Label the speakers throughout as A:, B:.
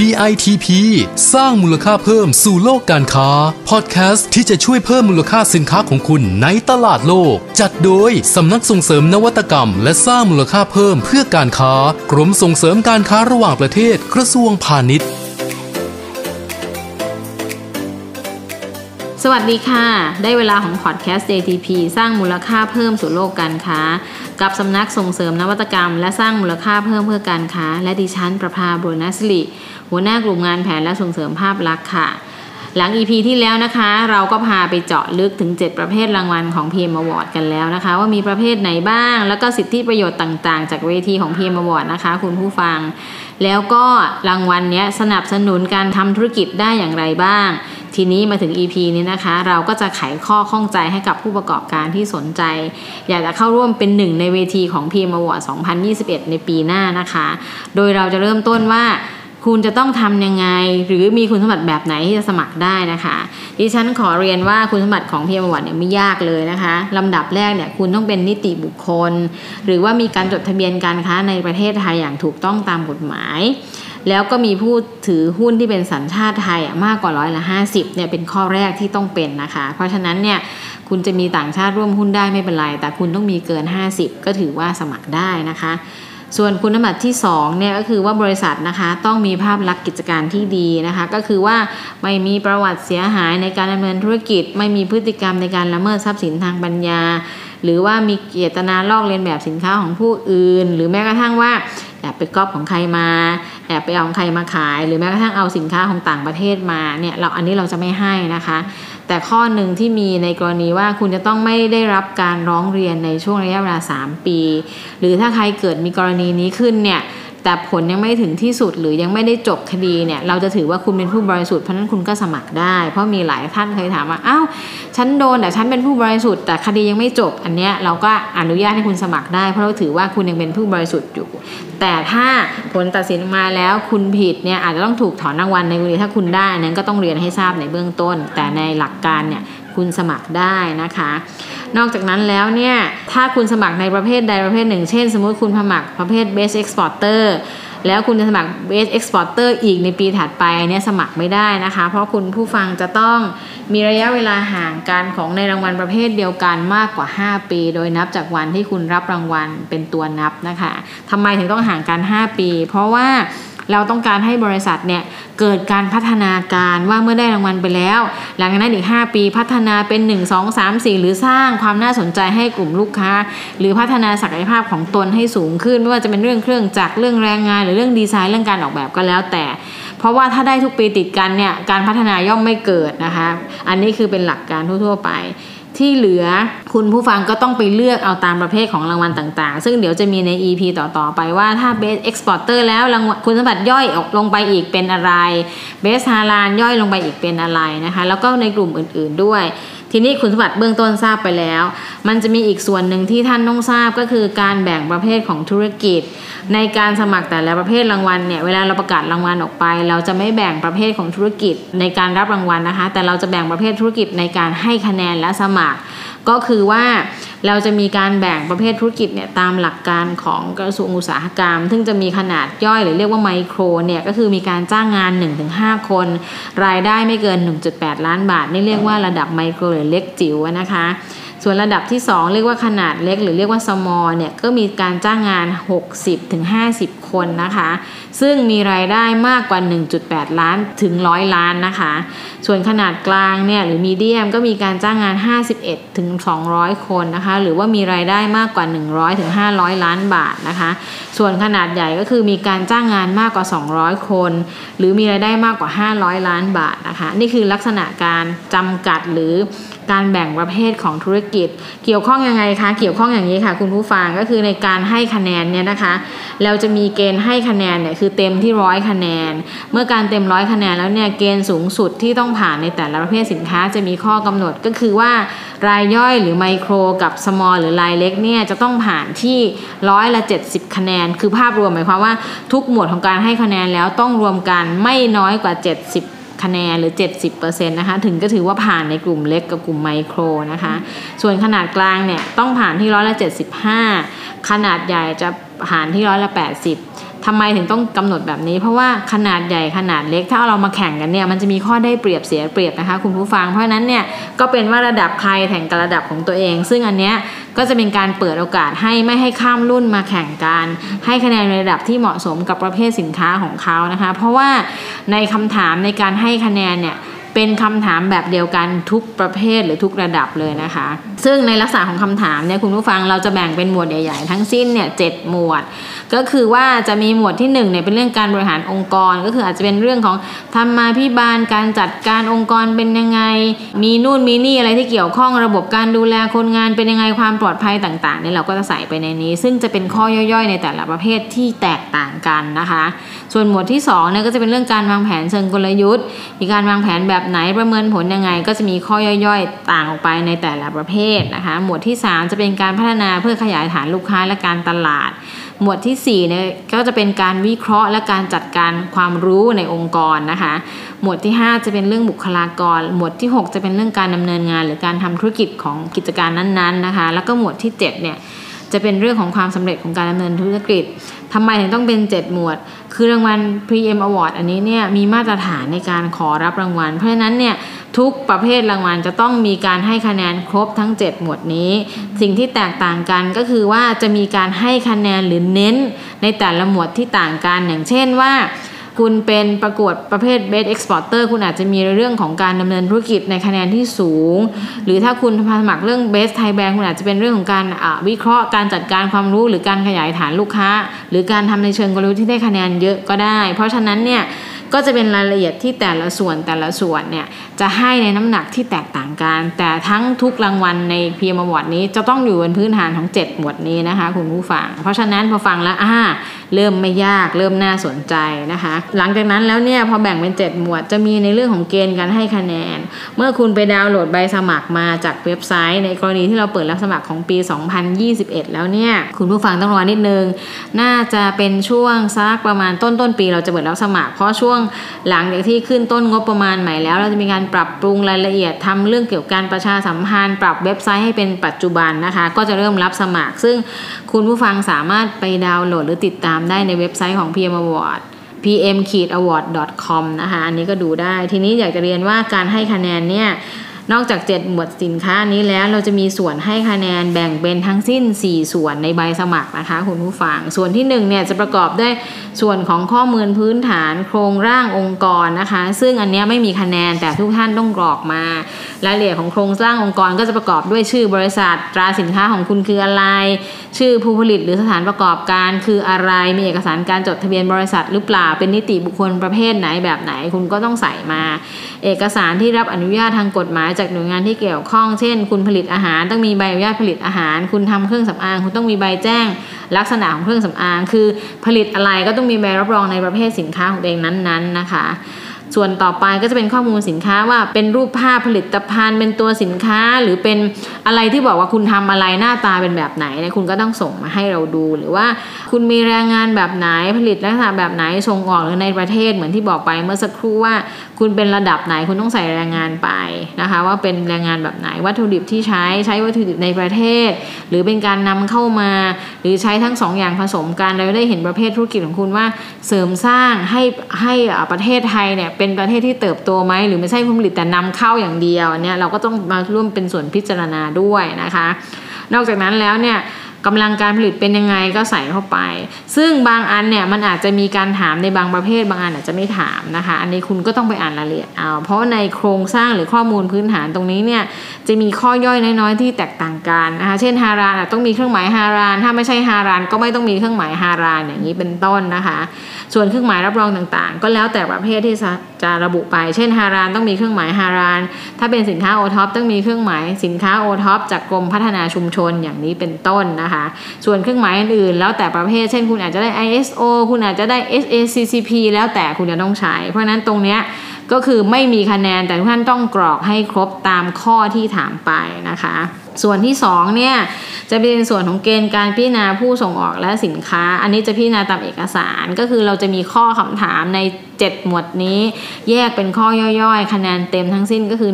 A: DITP สร้างมูลค่าเพิ่มสู่โลกการค้า พอดแคสต์ที่จะช่วยเพิ่มมูลค่าสินค้าของคุณในตลาดโลก จัดโดยสำนักส่งเสริมนวัตกรรม และสร้างมูลค่าเพิ่มเพื่อการค้า กรมส่งเสริมการค้าระหว่างประเทศกระทรวงพาณิชย์
B: สวัสดีค่ะ ได้เวลาของพอดแคสต์ JTP สร้างมูลค่าเพิ่มสู่โลกการค้า กับสำนักส่งเสริมนวัตกรรม และสร้างมูลค่าเพิ่มเพื่อการค้า และดิฉันประภาบุรณสิริหัวหน้ากลุ่มงานแผนและส่งเสริมภาพลักษณ์ค่ะ หลัง EP ที่แล้วนะคะ เราก็พาไปเจาะลึกถึง 7 ประเภทรางวัลของ PM Award กันแล้วนะคะ ว่ามีประเภทไหนบ้าง แล้วก็สิทธิประโยชน์ต่าง ๆ จากเวทีของ PM Award นะคะ คุณผู้ฟัง แล้วก็รางวัลเนี้สนับสนุนการทำธุรกิจได้อย่างไรบ้าง ทีนี้มาถึง EP นี้นะคะ เราก็จะไขข้อข้องใจให้กับผู้ประกอบการที่สนใจ อยากจะเข้าร่วมเป็นหนึ่งในเวทีของ PM Award 2021 ในปีหน้านะคะ โดยเราจะเริ่มต้นว่า คุณจะต้องทำยังไง หรือมีคุณสมบัติแบบไหนที่จะสมัครได้นะคะ ดิฉันขอเรียนว่าคุณสมบัติของพีเอ็มวัตเนี่ยไม่ยากเลยนะคะลำดับแรกเนี่ยคุณต้องเป็นนิติบุคคล หรือว่ามีการจดทะเบียนการค้าในประเทศไทยอย่างถูกต้องตามกฎหมาย แล้วก็มีผู้ถือหุ้นที่เป็นสัญชาติไทยมากกว่าร้อยละห้าสิบเนี่ยเป็นข้อแรกที่ต้องเป็นนะคะ เพราะฉะนั้นเนี่ยคุณจะมีต่างชาติร่วมหุ้นได้ไม่เป็นไร แต่คุณต้องมีเกิน 50 ก็ถือว่าสมัครได้นะคะ ส่วนคุณสมบัติที่2เนี่ยก็คือว่าบริษัทนะคะต้องมีภาพลักษณ์กิจการที่ดีนะคะ ก็คือว่าไม่มีประวัติเสียหายในการดำเนินธุรกิจ ไม่มีพฤติกรรมในการละเมิดทรัพย์สินทางปัญญา หรือว่ามีเจตนาลอกเลียนแบบสินค้าของผู้อื่น หรือแม้กระทั่งว่าแอบไปก๊อปของใครมาแอบไปเอาของใครมาขาย หรือแม้กระทั่งเอาสินค้าของต่างประเทศมาเนี่ยเราอันนี้เราจะไม่ให้นะคะ แต่ข้อหนึ่งที่มีในกรณีว่าคุณจะต้องไม่ได้รับการร้องเรียนในช่วงระยะเวลา 3 ปี หรือถ้าใครเกิดมีกรณีนี้ขึ้นเนี่ย แต่ผลยังไม่ถึงที่สุดหรือยังไม่ได้จบคดีเนี่ยเราจะถือว่าคุณเป็นผู้บริสุทธิ์เพราะนั้นคุณก็สมัครได้ เพราะมีหลายท่านเคยถามว่าอ้าวฉันโดนแต่ฉันเป็นผู้บริสุทธิ์แต่คดียังไม่จบ อันเนี้ยเราก็อนุญาตให้คุณสมัครได้ เพราะเราถือว่าคุณยังเป็นผู้บริสุทธิ์อยู่ แต่ถ้าผลตัดสินมาแล้วคุณผิดเนี่ยอาจจะต้องถูกถอนรางวัลในกรณีถ้าคุณได้นั้นก็ต้องเรียนให้ทราบในเบื้องต้น แต่ในหลักการเนี่ยคุณสมัครได้นะคะ นอกจากนั้นแล้วเนี่ย ถ้าคุณสมัครในประเภทใดประเภทหนึ่ง เช่น สมมุติคุณสมัครประเภท best exporter แล้วคุณจะสมัคร best exporter อีกในปีถัดไปเนี่ยสมัครไม่ได้นะคะ เพราะคุณผู้ฟังจะต้องมีระยะเวลาห่างกันของในรางวัลประเภทเดียวกันมากกว่า 5 ปี โดยนับจากวันที่คุณรับรางวัลเป็นตัวนับนะคะทำไมถึงต้องห่างกัน 5 ปี เพราะว่า เราต้องการให้บริษัทเนี่ยเกิดการพัฒนาการว่าเมื่อได้รางวัลไปแล้ว หลังจากนั้นอีก 5 ปีพัฒนาเป็น 1 2 3 4 หรือสร้างความน่าสนใจให้กลุ่มลูกค้า หรือพัฒนาศักยภาพของตนให้สูงขึ้น ไม่ว่าจะเป็นเรื่องเครื่องจักรเรื่องแรงงาน หรือเรื่องดีไซน์เรื่องการออกแบบก็แล้วแต่ เพราะว่าถ้าได้ทุกปีติดกันเนี่ยการพัฒนาย่อมไม่เกิดนะคะ อันนี้คือเป็นหลักการทั่ว ๆ ไป ที่เหลือคุณผู้ฟังก็ต้องไปเลือกเอาตามประเภทของรางวัลต่างๆ ซึ่งเดี๋ยวจะมีใน EP ต่อๆไปว่าถ้า Best Exporter แล้วรางวัลคุณสมบัติย่อยออกลงไปอีกเป็นอะไร Best h a l a l ย่อยลงไปอีกเป็นอะไรนะคะ แล้วก็ในกลุ่มอื่นๆด้วย ทีนี้คุณสมบัติเบื้องต้นทราบไปแล้ว มันจะมีอีกส่วนหนึ่งที่ท่านต้องทราบก็คือการแบ่งประเภทของธุรกิจ ในการสมัครแต่ละประเภทรางวัลเนี่ยเวลาเราประกาศรางวัลออกไป เราจะไม่แบ่งประเภทของธุรกิจในการรับรางวัลนะคะ แต่เราจะแบ่งประเภทธุรกิจในการให้คะแนนและสมัคร ก็คือว่าเราจะมีการแบ่งประเภทธุรกิจเนี่ยตามหลักการของกระทรวงอุตสาหกรรม ซึ่งจะมีขนาดย่อยหรือเรียกว่าไมโครเนี่ยก็คือมีการจ้างงาน 1-5 คน รายได้ไม่เกิน 1.8 ล้านบาท นี่เรียกว่าระดับไมโครหรือเล็กจิ๋วนะคะ ส่วนระดับที่ 2 เรียกว่าขนาดเล็ก หรือเรียกว่า small เนี่ยก็มีการจ้างงาน 60-50 คนนะคะ ซึ่งมีรายได้มากกว่า 1.8 ล้านถึง 100 ล้านนะคะ ส่วนขนาดกลางเนี่ยหรือมีเดียมก็มีการจ้างงาน 51-200 คนนะคะ หรือว่ามีรายได้มากกว่า 100-500 ล้านบาทนะคะ ส่วนขนาดใหญ่ก็คือมีการจ้างงานมากกว่า 200 คน หรือมีรายได้มากกว่า 500 ล้านบาทนะคะ นี่คือลักษณะการจำกัดหรือ การแบ่งประเภทของธุรกิจ เกี่ยวข้องยังไงคะ เกี่ยวข้องอย่างนี้ค่ะ คุณผู้ฟังก็คือในการให้คะแนนเนี่ยนะคะ เราจะมีเกณฑ์ให้คะแนนเนี่ยคือเต็มที่ร้อยคะแนน เมื่อการเต็มร้อยคะแนนแล้วเนี่ยเกณฑ์สูงสุดที่ต้องผ่านในแต่ละประเภทสินค้าจะมีข้อกำหนดก็คือว่ารายย่อยหรือไมโครกับสมอลหรือรายเล็กเนี่ยจะต้องผ่านที่ร้อยละ 70 คะแนน คือภาพรวมหมายความว่าทุกหมวดของการให้คะแนนแล้วต้องรวมกันไม่น้อยกว่า 70 คะแนนหรือ 70%นะคะ ถึงจะถือว่าผ่านในกลุ่มเล็กกับกลุ่มไมโครนะคะ ส่วนขนาดกลางเนี่ยต้องผ่านที่ร้อยละ 75 ขนาดใหญ่จะผ่านที่ร้อยละ 80ทำไมถึงต้องกำหนดแบบนี้ เพราะว่าขนาดใหญ่ขนาดเล็ก ถ้าเรามาแข่งกันเนี่ยมันจะมีข้อได้เปรียบเสียเปรียบนะคะคุณผู้ฟัง เพราะฉะนั้นเนี่ยก็เป็นว่าระดับใครแข่งกับระดับของตัวเอง ซึ่งอันเนี้ย ก็จะเป็นการเปิดโอกาสให้ไม่ให้ข้ามรุ่นมาแข่งกันให้คะแนนในระดับที่เหมาะสมกับประเภทสินค้าของเขานะคะ เพราะว่าในคำถามในการให้คะแนนเนี่ย เป็นคำถามแบบเดียวกันทุกประเภทหรือทุกระดับเลยนะคะ ซึ่งในลักษณะของคำถามเนี่ยคุณผู้ฟังเราจะแบ่งเป็นหมวดใหญ่ๆ ทั้งสิ้นเนี่ยเหมวด ก็คือว่าจะมีหมวดที่1เนี่ยเป็นเรื่องการบริหารองค์กร ก็คืออาจจะเป็นเรื่องของธรรมาภิบาลการจัดการองค์กรเป็นยังไง มีนู่นมีนี่อะไรที่เกี่ยวข้องระบบการดูแลคนงานเป็นยังไงความปลอดภัยต่างๆเนี่ยเราก็จะใส่ไปในนี้ ซึ่งจะเป็นข้อย่อยๆ ในแต่ละประเภทที่แตกต่างกันนะคะ ส่วนหมวดที่2เนี่ยก็จะเป็นเรื่องการวางแผนเชิงกลยุทธ์ มีการวางแผนแบบไหนประเมินผลยังไง ก็จะมีข้อย่อยๆ ต่างออกไปในแต่ละประเภทนะคะ หมวดที่ 3 จะเป็นการพัฒนาเพื่อขยายฐานลูกค้าและการตลาด หมวดที่4เนี่ยก็จะเป็นการวิเคราะห์และการจัดการความรู้ในองค์กรนะคะ หมวดที่ 5 จะเป็นเรื่องบุคลากร หมวดที่ 6 จะเป็นเรื่องการดำเนินงาน หรือการทำธุรกิจของกิจการนั้นๆนะคะ แล้วก็หมวดที่7เนี่ย จะเป็นเรื่องของความสำเร็จของการดำเนินธุรกิจทำไมถึงต้องเป็น 7 หมวด คือรางวัล PM Award อันนี้เนี่ยมีมาตรฐานในการขอรับรางวัล เพราะฉะนั้นเนี่ยทุกประเภทรางวัลจะต้องมีการให้คะแนนครบทั้ง 7 หมวดนี้ สิ่งที่แตกต่างกันก็คือว่าจะมีการให้คะแนนหรือเน้นในแต่ละหมวดที่ต่างกันอย่างเช่นว่า คุณเป็นประกวดประเภท Best Exporter คุณอาจจะมีเรื่องของการดำเนินธุรกิจในคะแนนที่สูง หรือถ้าคุณสมัครเรื่อง Best Thai Bank คุณอาจจะเป็นเรื่องของการวิเคราะห์การจัดการความรู้หรือการขยายฐานลูกค้า หรือการทำในเชิงกลยุทธ์ที่ได้คะแนนเยอะก็ได้ เพราะฉะนั้นเนี่ยก็จะเป็นรายละเอียดที่แต่ละส่วนแต่ละส่วนเนี่ยจะให้ในน้ำหนักที่แตกต่างกัน แต่ทั้งทุกรางวัลในพีเอ็มวอร์ดนี้จะต้องอยู่บนพื้นฐานของ 7 หมวดนี้นะคะคุณผู้ฟัง เพราะฉะนั้นพอฟังแล้วอ่าเริ่มไม่ยากเริ่มน่าสนใจนะคะ หลังจากนั้นแล้วเนี่ยพอแบ่งเป็น 7 หมวดจะมีในเรื่องของเกณฑ์การให้คะแนน เมื่อคุณไปดาวน์โหลดใบสมัครมาจากเว็บไซต์ ในกรณีที่เราเปิดรับสมัครของปี 2021 แล้วเนี่ยคุณผู้ฟังต้องรอนิดนึง น่าจะเป็นช่วงสักประมาณต้นต้นปีเราจะเปิดรับสมัคร เพราะช่วงหลังจากที่ขึ้นต้นงบประมาณใหม่แล้ว เราจะมีการปรับปรุงรายละเอียดทำเรื่องเกี่ยวกับการประชาสัมพันธ์ ปรับเว็บไซต์ให้เป็นปัจจุบันนะคะ ก็จะเริ่มรับสมัคร ซึ่งคุณผู้ฟังสามารถไปดาวน์โหลดหรือติดตามามได้ในเว็บไซต์ของ PM Award pm-award.com นะคะ อันนี้ก็ดูได้ ทีนี้อยากจะเรียนว่าการให้คะแนนเนี่ย นอกจาก 7 หมวดสินค้านี้แล้วเราจะมีส่วนให้คะแนนแบ่งเป็นทั้งสิ้น 4 ส่วนในใบสมัครนะคะคุณผู้ฟัง ส่วนที่1เนี่ยจะประกอบด้วยส่วนของข้อมูลพื้นฐาน โครงร่างองค์กรนะคะ ซึ่งอันนี้ไม่มีคะแนนแต่ทุกท่านต้องกรอกมารายละเอียดของโครงสร้างองค์กรก็จะประกอบด้วยชื่อบริษัท ตราสินค้าของคุณคืออะไร ชื่อผู้ผลิตหรือสถานประกอบการคืออะไร มีเอกสารการจดทะเบียนบริษัทหรือเปล่า เป็นนิติบุคคลประเภทไหนแบบไหน คุณก็ต้องใส่มา เอกสารที่รับอนุญาตทางกฎหมายจากหน่วยงานที่เกี่ยวข้อง เช่น คุณผลิตอาหารต้องมีใบอนุญาตผลิตอาหาร คุณทำเครื่องสำอาง คุณต้องมีใบแจ้ง ลักษณะของเครื่องสำอาง คือผลิตอะไรก็ต้องมีใบรับรองในประเภทสินค้าของตัวเองนั้นๆนะคะ ส่วนต่อไปก็จะเป็นข้อมูลสินค้าว่าเป็นรูปภาพผลิตภัณฑ์ เป็นตัวสินค้าหรือเป็นอะไรที่บอกว่าคุณทำอะไรหน้าตาเป็นแบบไหนเนี่ยคุณก็ต้องส่งมาให้เราดู หรือว่าคุณมีแรงงานแบบไหนผลิตลักษณะแบบไหนส่งออกหรือในประเทศเหมือนที่บอกไปเมื่อสักครู่ว่า คุณเป็นระดับไหนคุณต้องใส่แรงงานไปนะคะ ว่าเป็นแรงงานแบบไหนวัตถุดิบที่ใช้ใช้วัตถุดิบในประเทศ หรือเป็นการนำเข้ามา หรือใช้ทั้งสองอย่างผสมกันเราได้เห็นประเภทธุรกิจของคุณว่าเสริมสร้างให้ให้ประเทศไทยเนี่ยเป็นประเทศที่เติบโตไหมหรือไม่ใช่ผลิตแต่นำเข้าอย่างเดียวเนี่ยเราก็ต้องมาร่วมเป็นส่วนพิจารณาด้วยนะคะ นอกจากนั้นแล้วเนี่ย กำลังการผลิตเป็นยังไงก็ใส่เข้าไป ซึ่งบางอันเนี่ยมันอาจจะมีการถามในบางประเภท บางอันอาจจะไม่ถามนะคะ อันนี้คุณก็ต้องไปอ่านรายละเอียดเอาเพราะในโครงสร้างหรือข้อมูลพื้นฐานตรงนี้เนี่ยจะมีข้อย่อยน้อยๆที่แตกต่างกันนะคะเช่นฮารานต้องมีเครื่องหมายฮาราน ถ้าไม่ใช่ฮารานก็ไม่ต้องมีเครื่องหมายฮารานอย่างนี้เป็นต้นนะคะ ส่วนเครื่องหมายรับรองต่างๆ ก็แล้วแต่ประเภทที่จะระบุไป เช่นฮารานต้องมีเครื่องหมายฮาราน ถ้าเป็นสินค้าโอท็อปต้องมีเครื่องหมายสินค้าโอท็อปจากกรมพัฒนาชุมชนอย่างนี้เป็นต้นนะคะส่วนเครื่องหมายอื่นๆแล้วแต่ประเภท เช่นคุณอาจจะได้ ISO คุณอาจจะได้ SACCP แล้วแต่คุณจะต้องใช้ เพราะนั้นตรงเนี้ยก็คือไม่มีคะแนนแต่ทุกท่านต้องกรอกให้ครบตามข้อที่ถามไปนะคะ ส่วนที่2เนี่ยจะเป็นส่วนของเกณฑ์การพิจารณาผู้ส่งออกและสินค้า อันนี้จะพิจารณาตามเอกสารก็คือเราจะมีข้อคำถามใน 7 หมวดนี้ แยกเป็นข้อย่อยๆ คะแนนเต็มทั้งสิ้นก็คือ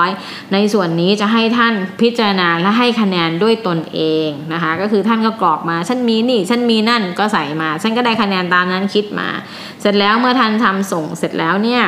B: 100 ในส่วนนี้จะให้ท่านพิจารณาและให้คะแนนด้วยตนเองนะคะก็คือท่านก็กรอกมาฉันมีนี่ฉันมีนั่นก็ใส่มาฉันก็ได้คะแนนตามนั้นคิดมา เสร็จแล้วเมื่อท่านทำส่งเสร็จแล้วเนี่ย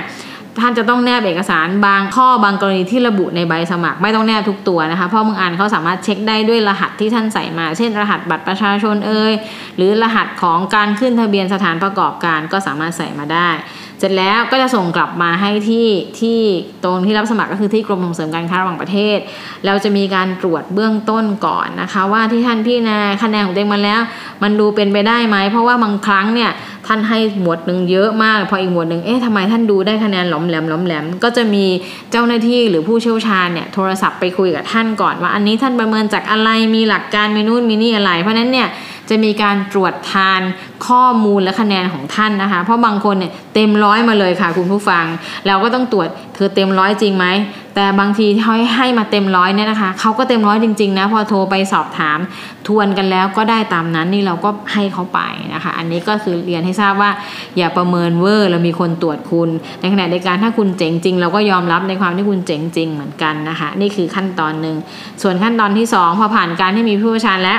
B: ท่านจะต้องแนบเอกสารบางข้อบางกรณีที่ระบุในใบสมัคร ไม่ต้องแนบทุกตัวนะคะเพราะบางอันเขาสามารถเช็คได้ด้วยรหัสที่ท่านใส่มา เช่น รหัสบัตรประชาชนเอ่ยหรือรหัสของการขึ้นทะเบียนสถานประกอบการก็สามารถใส่มาได้ เสร็จแล้วก็จะส่งกลับมาให้ที่ที่ตรงที่รับสมัครก็คือที่กรมส่งเสริมการค้าระหว่างประเทศ เราจะมีการตรวจเบื้องต้นก่อนนะคะ ว่าที่ท่านพี่นาคะแนนของตัวเองมาแล้ว มันดูเป็นไปได้ไหมเพราะว่าบางครั้งเนี่ยท่านให้หมวดหนึ่งเยอะมาก พออีกหมวดหนึ่งเอ๊ะทำไมท่านดูได้คะแนนหลอมแหลมหลอมแหลม ก็จะมีเจ้าหน้าที่หรือผู้เชี่ยวชาญเนี่ยโทรศัพท์ไปคุยกับท่านก่อนว่าอันนี้ท่านประเมินจากอะไรมีหลักการมีนู่นมีนี่อะไร เพราะนั้นเนี่ย จะมีการตรวจทานข้อมูลและคะแนนของท่านนะคะ เพราะบางคนเนี่ยเต็มร้อยมาเลยค่ะ คุณผู้ฟัง เราก็ต้องตรวจเธอเต็มร้อยจริงไหม แต่บางทีเขาให้มาเต็มร้อยเนี่ยนะคะเขาก็เต็มร้อยจริงๆนะพอโทรไปสอบถาม ทวนกันแล้วก็ได้ตามนั้นนี่เราก็ให้เขาไปนะคะ อันนี้ก็คือเรียนให้ทราบว่า อย่าประเมินเวอร์เรามีคนตรวจคุณ ในขณะเดียวกันถ้าคุณเจ๋งจริง เราก็ยอมรับในความที่คุณเจ๋งจริงเหมือนกันนะคะ นี่คือขั้นตอนหนึ่งส่วนขั้นตอนที่ 2 พอผ่านการที่มีผู้เชี่ยวชาญและ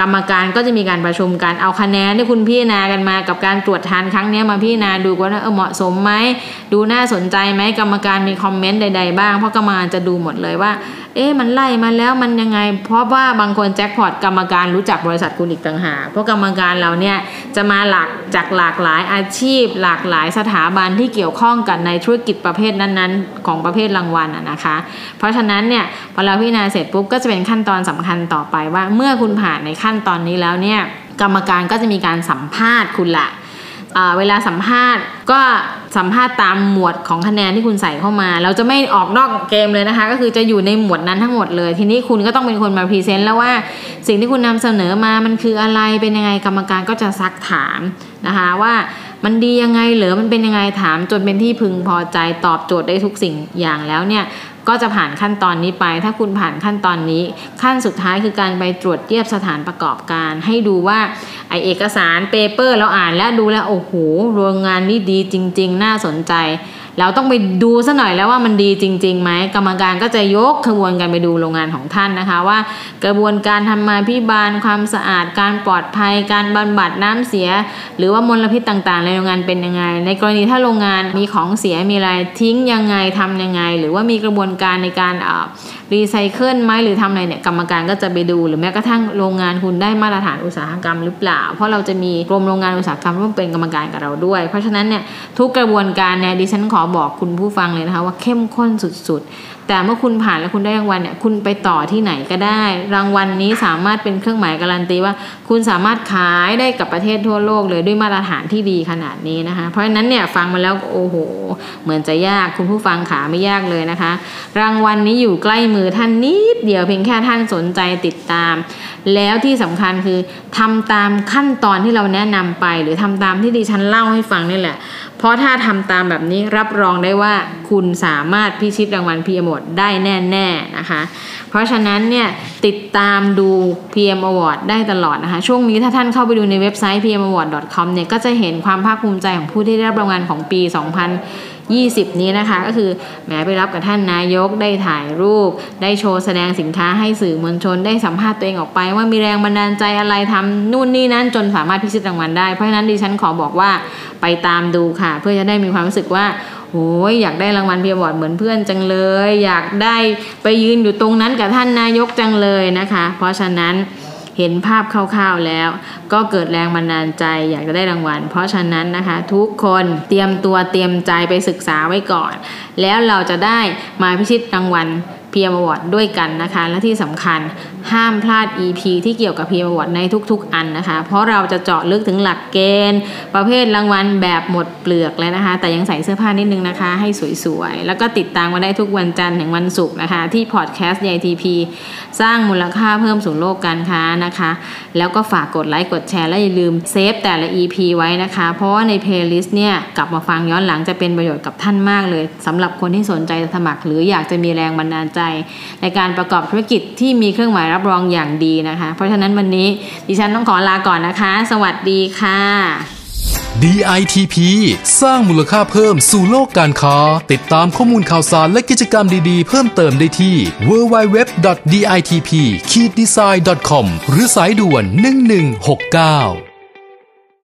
B: กรรมการก็จะมีการประชุมกันเอาคะแนนที่คุณพี่นากันมากับการตรวจทานครั้งนี้มาพี่นาดูว่าเออเหมาะสมไหมดูน่าสนใจไหมกรรมการมีคอมเมนต์ใด ๆ บ้างเพราะกรรมการจะดูหมดเลยว่า เอ๊ะมันไล่มาแล้วมันยังไง เพราะว่าบางคนแจ็คพอตกรรมการรู้จักบริษัทคุณอีกต่างหากเพราะกรรมการเราเนี่ยจะมาหลักจากหลากหลายอาชีพ หลากหลายสถาบันที่เกี่ยวข้องกันในธุรกิจประเภทนั้นๆ ของประเภทรางวัลนะคะ เพราะฉะนั้นเนี่ยพอเราพิจารณาเสร็จปุ๊บก็จะเป็นขั้นตอนสำคัญต่อไปว่าเมื่อคุณผ่านในขั้นตอนนี้แล้วเนี่ยกรรมการก็จะมีการสัมภาษณ์คุณละ เวลาสัมภาษณ์ก็สัมภาษณ์ตามหมวดของคะแนนที่คุณใส่เข้ามา เราจะไม่ออกนอกเกมเลยนะคะ ก็คือจะอยู่ในหมวดนั้นทั้งหมดเลย ทีนี้คุณก็ต้องเป็นคนมา present แล้วว่า สิ่งที่คุณนำเสนอมามันคืออะไรเป็นยังไงกรรมการก็จะซักถามนะคะว่า มันดียังไงเหรือมันเป็นยังไงถามจนเป็นที่พึงพอใจตอบโจทย์ได้ทุกสิ่งอย่างแล้วเนี่ยก็จะผ่านขั้นตอนนี้ไป ถ้าคุณผ่านขั้นตอนนี้ ขั้นสุดท้ายคือการไปตรวจเทียบสถานประกอบการ ให้ดูว่าไอเอกสารเปเปอร์เราอ่านแล้วดูแล้วโอ้โหโรงงานนี่ดีจริง ๆ น่าสนใจ เราต้องไปดูซะหน่อยแล้วว่ามันดีจริงๆไหมกรรมการก็จะยกขบวนการไปดูโรงงานของท่านนะคะ ว่า กระบวนการทำมาพิบาลความสะอาดการปลอดภัย การบำบัดน้ำเสีย หรือว่ามลพิษต่างๆ ในโรงงานเป็นยังไง ในกรณีถ้าโรงงานมีของเสียมีอะไรทิ้งยังไงทำยังไง หรือว่ามีกระบวนการในการ รีไซเคิลไหมหรือทำอะไรเนี่ยกรรมการก็จะไปดู หรือแม้กระทั่งโรงงานคุณได้มาตรฐานอุตสาหกรรมหรือเปล่า เพราะเราจะมีกรมโรงงานอุตสาหกรรมร่วมเป็นกรรมการกับเราด้วย เพราะฉะนั้นเนี่ยทุกกระบวนการเนี่ยดิฉันขอบอกคุณผู้ฟังเลยนะคะว่าเข้มข้นสุดๆ แต่เมื่อคุณผ่านแล้วคุณได้รางวัลเนี่ยคุณไปต่อที่ไหนก็ได้ รางวัลนนี้สามารถเป็นเครื่องหมายการันตีว่า คุณสามารถขายได้กับประเทศทั่วโลกเลยด้วยมาตรฐานที่ดีขนาดนี้นะคะ เพราะฉะนั้นเนี่ยฟังมาแล้วโอ้โห เหมือนจะยากคุณผู้ฟังขาไม่ยากเลยนะคะ รางวัลนนี้อยู่ใกล้มือท่านนิดเดียวเพียงแค่ท่านสนใจติดตาม แล้วที่สำคัญคือทำตามขั้นตอนที่เราแนะนำไป หรือทำตามที่ดิฉันเล่าให้ฟังนี่แหละ เพราะถ้าทำตามแบบนี้รับรองได้ว่าคุณสามารถพิชิตรางวัล PM Award ได้แน่ๆนะคะ เพราะฉะนั้นเนี่ยติดตามดู PM Award ได้ตลอดนะคะ ช่วงนี้ถ้าท่านเข้าไปดูในเว็บไซต์ pmaward.com เนี่ยก็จะเห็นความภาคภูมิใจของผู้ที่ได้รับรางวัลของปี 2000 20 นี้นะคะ ก็คือแหมไปรับกับท่านนายกได้ถ่ายรูป ได้โชว์แสดงสินค้าให้สื่อมวลชนได้สัมภาษณ์ตัวเองออกไป ว่ามีแรงบันดาลใจอะไรทำนู่นนี่นั่นจนสามารถพิชิตรางวัลได้เพราะฉะนั้นดิฉันขอบอกว่าไปตามดูค่ะ เพื่อจะได้มีความรู้สึกว่าโอ้ยอยากได้รางวัล PM Award เหมือนเพื่อนจังเลย อยากได้ไปยืนอยู่ตรงนั้นกับท่านนายกจังเลยนะคะ เพราะฉะนั้น เห็นภาพคร่าวๆแล้ว ก็เกิดแรงบันดาลใจอยากจะได้รางวัล เพราะฉะนั้นนะคะ ทุกคนเตรียมตัวเตรียมใจไปศึกษาไว้ก่อน แล้วเราจะได้มาพิชิตรางวัล PM Award ด้วยกันนะคะ และที่สำคัญห้ามพลาด EP ที่เกี่ยวกับ PM Award ในทุกๆ อันนะคะ เพราะเราจะเจาะลึกถึงหลักเกณฑ์ ประเภทรางวัลแบบหมดเปลือกเลยนะคะ แต่ยังใส่เสื้อผ้านิดนึงนะคะ ให้สวยๆ แล้วก็ติดตามมาได้ทุกวันจันทร์ถึงวันศุกร์นะคะ ที่พอดแคสต์ DITP สร้างมูลค่าเพิ่มสู่โลกการค้านะคะ แล้วก็ฝากกดไลค์กดแชร์และอย่าลืม save แต่ละ EP ไว้นะคะ เพราะว่าใน playlist เนี่ยกลับมาฟังย้อนหลังจะเป็นประโยชน์กับท่านมากเลยสำหรับคนที่สนใจสมัคร หรืออยากจะมีแรงบันดาลใจในการประกอบธุรกิจที่มีเครื่องหมายรับรองอย่างดีนะคะ เพราะฉะนั้นวันนี้ดิฉันต้องขอลาก่อนนะคะ สวัสดีค่ะ
A: DITP สร้างมูลค่าเพิ่มสู่โลกการค้า ติดตามข้อมูลข่าวสารและกิจกรรมดี ๆ เพิ่มเติมได้ที่ www.ditp-design.com หรือสายด่วน 1169